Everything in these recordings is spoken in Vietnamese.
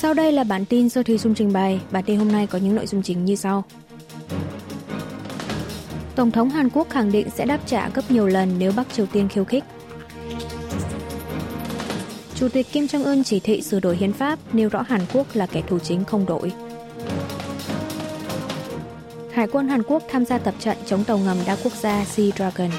Sau đây là bản tin do Thùy Dung trình bày. Bản tin hôm nay có những nội dung chính như sau. Tổng thống Hàn Quốc khẳng định sẽ đáp trả gấp nhiều lần nếu Bắc Triều Tiên khiêu khích. Chủ tịch Kim Jong-un chỉ thị sửa đổi hiến pháp, nêu rõ Hàn Quốc là kẻ thù chính không đổi. Hải quân Hàn Quốc tham gia tập trận chống tàu ngầm đa quốc gia Sea Dragon.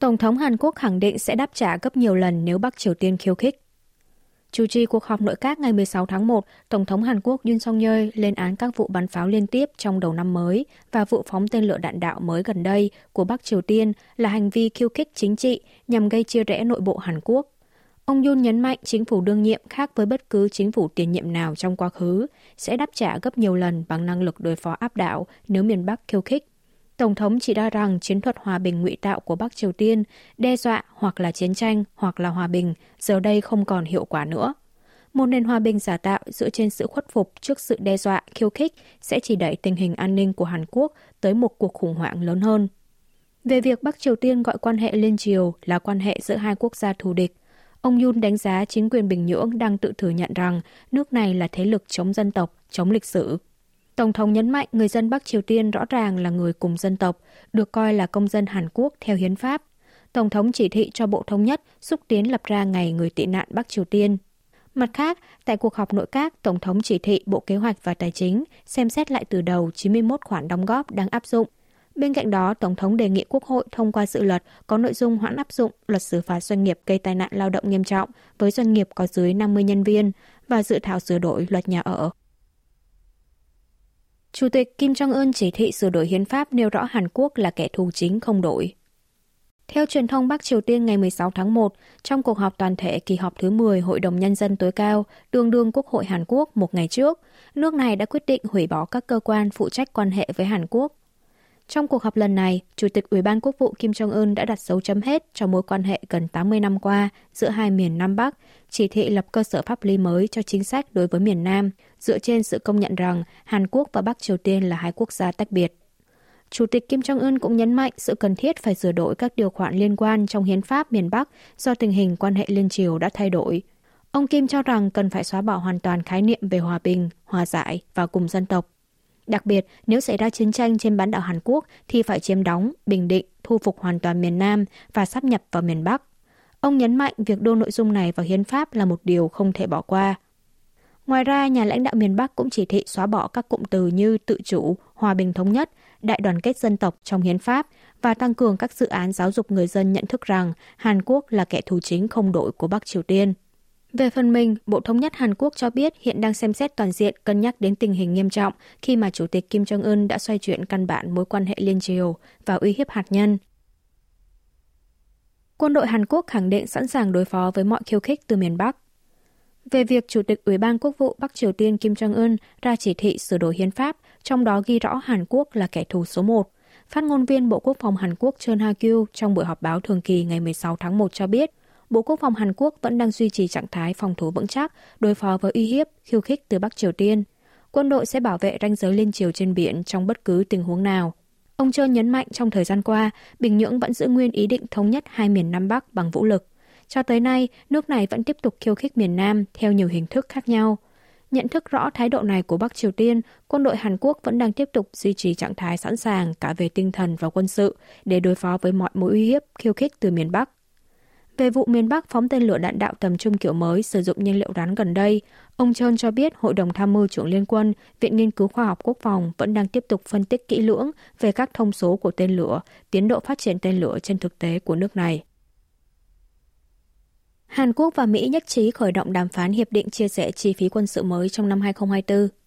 Tổng thống Hàn Quốc khẳng định sẽ đáp trả gấp nhiều lần nếu Bắc Triều Tiên khiêu khích. Chủ trì cuộc họp nội các ngày 16 tháng 1, Tổng thống Hàn Quốc Yoon song yeol lên án các vụ bắn pháo liên tiếp trong đầu năm mới và vụ phóng tên lửa đạn đạo mới gần đây của Bắc Triều Tiên là hành vi khiêu khích chính trị nhằm gây chia rẽ nội bộ Hàn Quốc. Ông Yoon nhấn mạnh chính phủ đương nhiệm khác với bất cứ chính phủ tiền nhiệm nào trong quá khứ sẽ đáp trả gấp nhiều lần bằng năng lực đối phó áp đảo nếu miền Bắc khiêu khích. Tổng thống chỉ ra rằng chiến thuật hòa bình ngụy tạo của Bắc Triều Tiên đe dọa hoặc là chiến tranh hoặc là hòa bình giờ đây không còn hiệu quả nữa. Một nền hòa bình giả tạo dựa trên sự khuất phục trước sự đe dọa, khiêu khích sẽ chỉ đẩy tình hình an ninh của Hàn Quốc tới một cuộc khủng hoảng lớn hơn. Về việc Bắc Triều Tiên gọi quan hệ liên triều là quan hệ giữa hai quốc gia thù địch, ông yun đánh giá chính quyền Bình Nhưỡng đang tự thừa nhận rằng nước này là thế lực chống dân tộc, chống lịch sử. Tổng thống nhấn mạnh người dân Bắc Triều Tiên rõ ràng là người cùng dân tộc, được coi là công dân Hàn Quốc theo hiến pháp. Tổng thống chỉ thị cho Bộ Thống nhất xúc tiến lập ra ngày người tị nạn Bắc Triều Tiên. Mặt khác, tại cuộc họp nội các, Tổng thống chỉ thị Bộ Kế hoạch và Tài chính xem xét lại từ đầu 91 khoản đóng góp đang áp dụng. Bên cạnh đó, Tổng thống đề nghị Quốc hội thông qua dự luật có nội dung hoãn áp dụng luật xử phạt doanh nghiệp gây tai nạn lao động nghiêm trọng với doanh nghiệp có dưới 50 nhân viên và dự thảo sửa đổi luật nhà ở. Chủ tịch Kim Jong-un chỉ thị sửa đổi hiến pháp nêu rõ Hàn Quốc là kẻ thù chính không đổi. Theo truyền thông Bắc Triều Tiên ngày 16 tháng 1, trong cuộc họp toàn thể kỳ họp thứ 10 Hội đồng Nhân dân tối cao, tương đương Quốc hội Hàn Quốc một ngày trước, nước này đã quyết định hủy bỏ các cơ quan phụ trách quan hệ với Hàn Quốc. Trong cuộc họp lần này, Chủ tịch Ủy ban Quốc vụ Kim Jong-un đã đặt dấu chấm hết cho mối quan hệ gần 80 năm qua giữa hai miền Nam Bắc, chỉ thị lập cơ sở pháp lý mới cho chính sách đối với miền Nam, dựa trên sự công nhận rằng Hàn Quốc và Bắc Triều Tiên là hai quốc gia tách biệt. Chủ tịch Kim Jong-un cũng nhấn mạnh sự cần thiết phải sửa đổi các điều khoản liên quan trong hiến pháp miền Bắc do tình hình quan hệ liên triều đã thay đổi. Ông Kim cho rằng cần phải xóa bỏ hoàn toàn khái niệm về hòa bình, hòa giải và cùng dân tộc. Đặc biệt, nếu xảy ra chiến tranh trên bán đảo Hàn Quốc thì phải chiếm đóng, bình định, thu phục hoàn toàn miền Nam và sắp nhập vào miền Bắc. Ông nhấn mạnh việc đưa nội dung này vào hiến pháp là một điều không thể bỏ qua. Ngoài ra, nhà lãnh đạo miền Bắc cũng chỉ thị xóa bỏ các cụm từ như tự chủ, hòa bình thống nhất, đại đoàn kết dân tộc trong hiến pháp và tăng cường các dự án giáo dục người dân nhận thức rằng Hàn Quốc là kẻ thù chính không đội của Bắc Triều Tiên. Về phần mình, Bộ Thống nhất Hàn Quốc cho biết hiện đang xem xét toàn diện cân nhắc đến tình hình nghiêm trọng khi mà Chủ tịch Kim Jong-un đã xoay chuyển căn bản mối quan hệ liên triều và uy hiếp hạt nhân. Quân đội Hàn Quốc khẳng định sẵn sàng đối phó với mọi khiêu khích từ miền Bắc. Về việc Chủ tịch Ủy ban Quốc vụ Bắc Triều Tiên Kim Jong-un ra chỉ thị sửa đổi hiến pháp, trong đó ghi rõ Hàn Quốc là kẻ thù số một, Phát ngôn viên Bộ Quốc phòng Hàn Quốc Chun Ha-kyu trong buổi họp báo thường kỳ ngày 16 tháng 1 cho biết, Bộ Quốc phòng Hàn Quốc vẫn đang duy trì trạng thái phòng thủ vững chắc đối phó với uy hiếp, khiêu khích từ Bắc Triều Tiên. Quân đội sẽ bảo vệ ranh giới liên triều trên biển trong bất cứ tình huống nào. Ông Trơn nhấn mạnh trong thời gian qua, Bình Nhưỡng vẫn giữ nguyên ý định thống nhất hai miền Nam Bắc bằng vũ lực. Cho tới nay, nước này vẫn tiếp tục khiêu khích miền Nam theo nhiều hình thức khác nhau. Nhận thức rõ thái độ này của Bắc Triều Tiên, quân đội Hàn Quốc vẫn đang tiếp tục duy trì trạng thái sẵn sàng cả về tinh thần và quân sự để đối phó với mọi mối uy hiếp khiêu khích từ miền Bắc. Về vụ miền Bắc phóng tên lửa đạn đạo tầm trung kiểu mới sử dụng nhiên liệu rắn gần đây, ông Trơn cho biết Hội đồng Tham mưu trưởng Liên quân, Viện Nghiên cứu Khoa học Quốc phòng vẫn đang tiếp tục phân tích kỹ lưỡng về các thông số của tên lửa, tiến độ phát triển tên lửa trên thực tế của nước này. Hàn Quốc và Mỹ nhất trí khởi động đàm phán hiệp định chia sẻ chi phí quân sự mới trong năm 2024.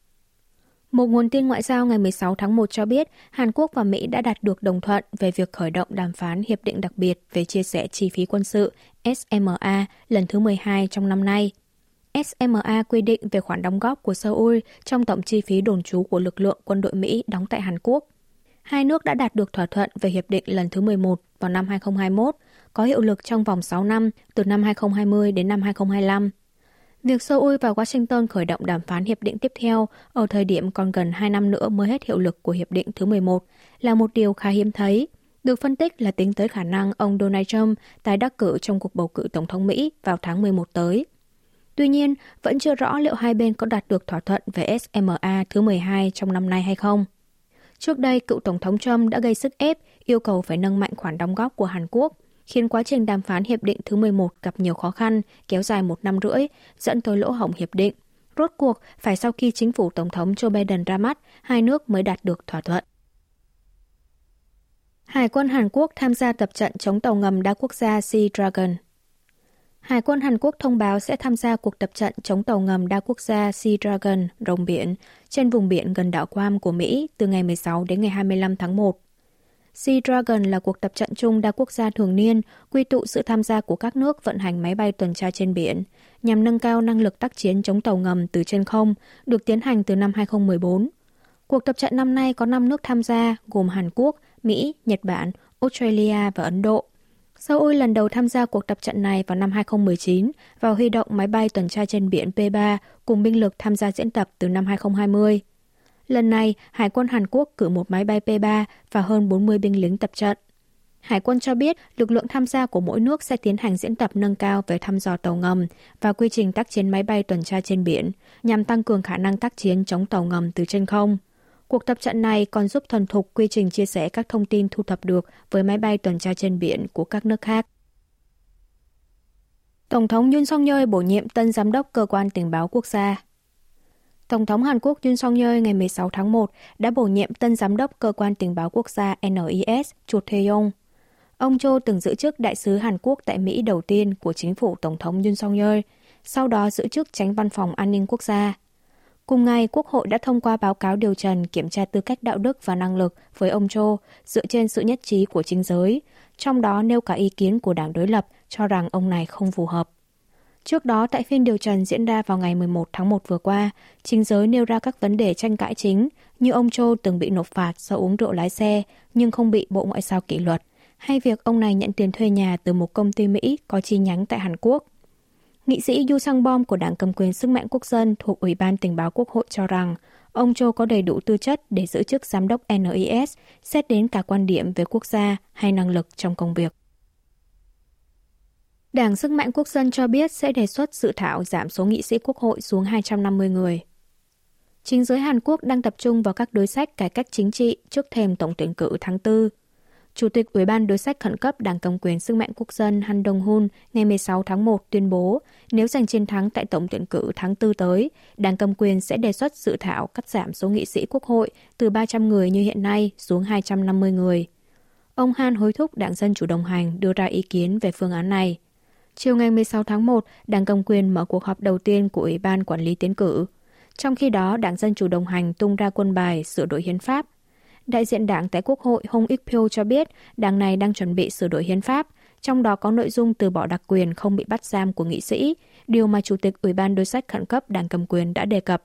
Một nguồn tin ngoại giao ngày 16 tháng 1 cho biết Hàn Quốc và Mỹ đã đạt được đồng thuận về việc khởi động đàm phán hiệp định đặc biệt về chia sẻ chi phí quân sự SMA lần thứ 12 trong năm nay. SMA quy định về khoản đóng góp của Seoul trong tổng chi phí đồn trú của lực lượng quân đội Mỹ đóng tại Hàn Quốc. Hai nước đã đạt được thỏa thuận về hiệp định lần thứ 11 vào năm 2021, có hiệu lực trong vòng 6 năm, từ năm 2020 đến năm 2025. Việc Seoul và Washington khởi động đàm phán hiệp định tiếp theo ở thời điểm còn gần 2 năm nữa mới hết hiệu lực của hiệp định thứ 11 là một điều khá hiếm thấy. Được phân tích là tính tới khả năng ông Donald Trump tái đắc cử trong cuộc bầu cử Tổng thống Mỹ vào tháng 11 tới. Tuy nhiên, vẫn chưa rõ liệu hai bên có đạt được thỏa thuận về SMA thứ 12 trong năm nay hay không. Trước đây, cựu Tổng thống Trump đã gây sức ép yêu cầu phải nâng mạnh khoản đóng góp của Hàn Quốc, khiến quá trình đàm phán hiệp định thứ 11 gặp nhiều khó khăn, kéo dài một năm rưỡi, dẫn tới lỗ hổng hiệp định. Rốt cuộc, phải sau khi chính phủ Tổng thống Joe Biden ra mắt, hai nước mới đạt được thỏa thuận. Hải quân Hàn Quốc tham gia tập trận chống tàu ngầm đa quốc gia Sea Dragon. Hải quân Hàn Quốc thông báo sẽ tham gia cuộc tập trận chống tàu ngầm đa quốc gia Sea Dragon rồng biển trên vùng biển gần đảo Guam của Mỹ từ ngày 16 đến ngày 25 tháng 1. Sea Dragon là cuộc tập trận chung đa quốc gia thường niên, quy tụ sự tham gia của các nước vận hành máy bay tuần tra trên biển, nhằm nâng cao năng lực tác chiến chống tàu ngầm từ trên không, được tiến hành từ năm 2014. Cuộc tập trận năm nay có 5 nước tham gia, gồm Hàn Quốc, Mỹ, Nhật Bản, Australia và Ấn Độ. Seoul lần đầu tham gia cuộc tập trận này vào năm 2019 và huy động máy bay tuần tra trên biển P-3 cùng binh lực tham gia diễn tập từ năm 2020. Lần này, Hải quân Hàn Quốc cử một máy bay P-3 và hơn 40 binh lính tập trận. Hải quân cho biết lực lượng tham gia của mỗi nước sẽ tiến hành diễn tập nâng cao về thăm dò tàu ngầm và quy trình tác chiến máy bay tuần tra trên biển, nhằm tăng cường khả năng tác chiến chống tàu ngầm từ trên không. Cuộc tập trận này còn giúp thuần thục quy trình chia sẻ các thông tin thu thập được với máy bay tuần tra trên biển của các nước khác. Tổng thống Yoon song yeol bổ nhiệm tân giám đốc cơ quan tình báo quốc gia. Tổng thống Hàn Quốc Yoon song yeol ngày 16 tháng 1 đã bổ nhiệm tân giám đốc cơ quan tình báo quốc gia NIS Cho Tae-yong. Ông Cho từng giữ chức đại sứ Hàn Quốc tại Mỹ đầu tiên của chính phủ Tổng thống Yoon song yeol, sau đó giữ chức tránh văn phòng an ninh quốc gia. Cùng ngày, Quốc hội đã thông qua báo cáo điều trần kiểm tra tư cách đạo đức và năng lực với ông Cho dựa trên sự nhất trí của chính giới, trong đó nêu cả ý kiến của đảng đối lập cho rằng ông này không phù hợp. Trước đó, tại phiên điều trần diễn ra vào ngày 11 tháng 1 vừa qua, chính giới nêu ra các vấn đề tranh cãi chính như ông Cho từng bị nộp phạt do uống rượu lái xe nhưng không bị Bộ Ngoại giao kỷ luật, hay việc ông này nhận tiền thuê nhà từ một công ty Mỹ có chi nhánh tại Hàn Quốc. Nghị sĩ Yu Sang Bom của Đảng cầm quyền Sức mạnh Quốc dân thuộc Ủy ban Tình báo Quốc hội cho rằng ông Cho có đầy đủ tư chất để giữ chức giám đốc NIS, xét đến cả quan điểm về quốc gia hay năng lực trong công việc. Đảng Sức mạnh Quốc dân cho biết sẽ đề xuất dự thảo giảm số nghị sĩ Quốc hội xuống 250 người. Chính giới Hàn Quốc đang tập trung vào các đối sách cải cách chính trị trước thềm tổng tuyển cử tháng 4 Chủ tịch Ủy ban đối sách khẩn cấp Đảng Cầm quyền Sức mạnh Quốc dân Han Dong-hun ngày 16 tháng 1 tuyên bố nếu giành chiến thắng tại tổng tuyển cử tháng 4 tới, Đảng Cầm quyền sẽ đề xuất dự thảo cắt giảm số nghị sĩ Quốc hội từ 300 người như hiện nay xuống 250 người. Ông Han hối thúc Đảng Dân Chủ đồng hành đưa ra ý kiến về phương án này. Chiều ngày 16 tháng 1, Đảng Cầm quyền mở cuộc họp đầu tiên của Ủy ban Quản lý Tiến cử. Trong khi đó, Đảng Dân Chủ đồng hành tung ra quân bài sửa đổi hiến pháp Đại diện đảng tại Quốc hội Hong Ik Pyo cho biết đảng này đang chuẩn bị sửa đổi hiến pháp, trong đó có nội dung từ bỏ đặc quyền không bị bắt giam của nghị sĩ, điều mà Chủ tịch Ủy ban đối sách khẩn cấp đảng cầm quyền đã đề cập.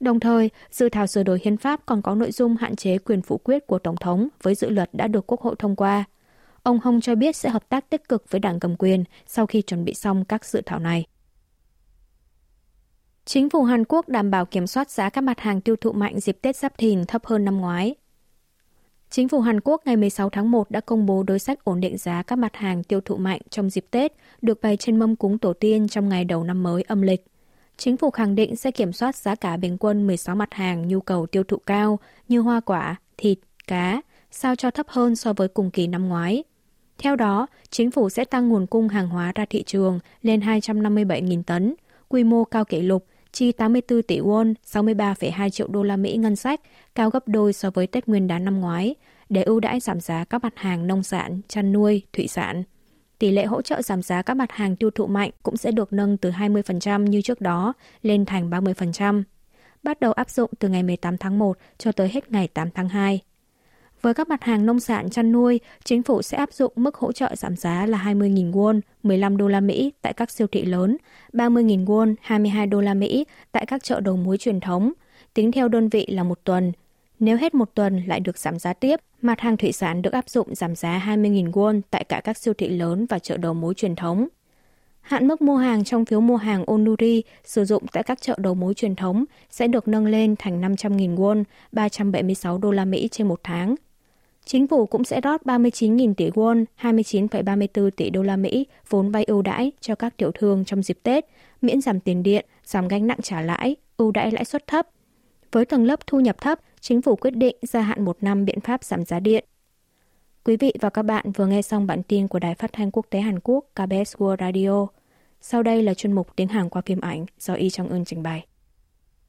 Đồng thời, dự thảo sửa đổi hiến pháp còn có nội dung hạn chế quyền phủ quyết của Tổng thống với dự luật đã được Quốc hội thông qua. Ông Hong cho biết sẽ hợp tác tích cực với đảng cầm quyền sau khi chuẩn bị xong các dự thảo này. Chính phủ Hàn Quốc đảm bảo kiểm soát giá các mặt hàng tiêu thụ mạnh dịp Tết Giáp Thìn thấp hơn năm ngoái. Chính phủ Hàn Quốc ngày 16 tháng 1 đã công bố đối sách ổn định giá các mặt hàng tiêu thụ mạnh trong dịp Tết được bày trên mâm cúng tổ tiên trong ngày đầu năm mới âm lịch. Chính phủ khẳng định sẽ kiểm soát giá cả bình quân 16 mặt hàng nhu cầu tiêu thụ cao như hoa quả, thịt, cá, sao cho thấp hơn so với cùng kỳ năm ngoái. Theo đó, chính phủ sẽ tăng nguồn cung hàng hóa ra thị trường lên 257.000 tấn, quy mô cao kỷ lục chi 84 tỷ won, 63,2 triệu đô la Mỹ ngân sách, cao gấp đôi so với Tết Nguyên đán năm ngoái, để ưu đãi giảm giá các mặt hàng nông sản, chăn nuôi, thủy sản. Tỷ lệ hỗ trợ giảm giá các mặt hàng tiêu thụ mạnh cũng sẽ được nâng từ 20% như trước đó lên thành 30%, bắt đầu áp dụng từ ngày 18 tháng 1 cho tới hết ngày 8 tháng 2. Với các mặt hàng nông sản chăn nuôi, chính phủ sẽ áp dụng mức hỗ trợ giảm giá là 20.000 won, 15 đô la Mỹ tại các siêu thị lớn, 30.000 won, 22 đô la Mỹ tại các chợ đầu mối truyền thống, tính theo đơn vị là một tuần. Nếu hết một tuần lại được giảm giá tiếp, mặt hàng thủy sản được áp dụng giảm giá 20.000 won tại cả các siêu thị lớn và chợ đầu mối truyền thống. Hạn mức mua hàng trong phiếu mua hàng Onuri sử dụng tại các chợ đầu mối truyền thống sẽ được nâng lên thành 500.000 won, 376 đô la Mỹ trên một tháng. Chính phủ cũng sẽ rót 39.000 tỷ won, 29,34 tỷ đô la Mỹ vốn vay ưu đãi cho các tiểu thương trong dịp Tết, miễn giảm tiền điện, giảm gánh nặng trả lãi, ưu đãi lãi suất thấp. Với tầng lớp thu nhập thấp, chính phủ quyết định gia hạn một năm biện pháp giảm giá điện. Quý vị và các bạn vừa nghe xong bản tin của Đài Phát thanh Quốc tế Hàn Quốc KBS World Radio. Sau đây là chuyên mục tiếng Hàn qua phim ảnh do Y Trong Ưn trình bày.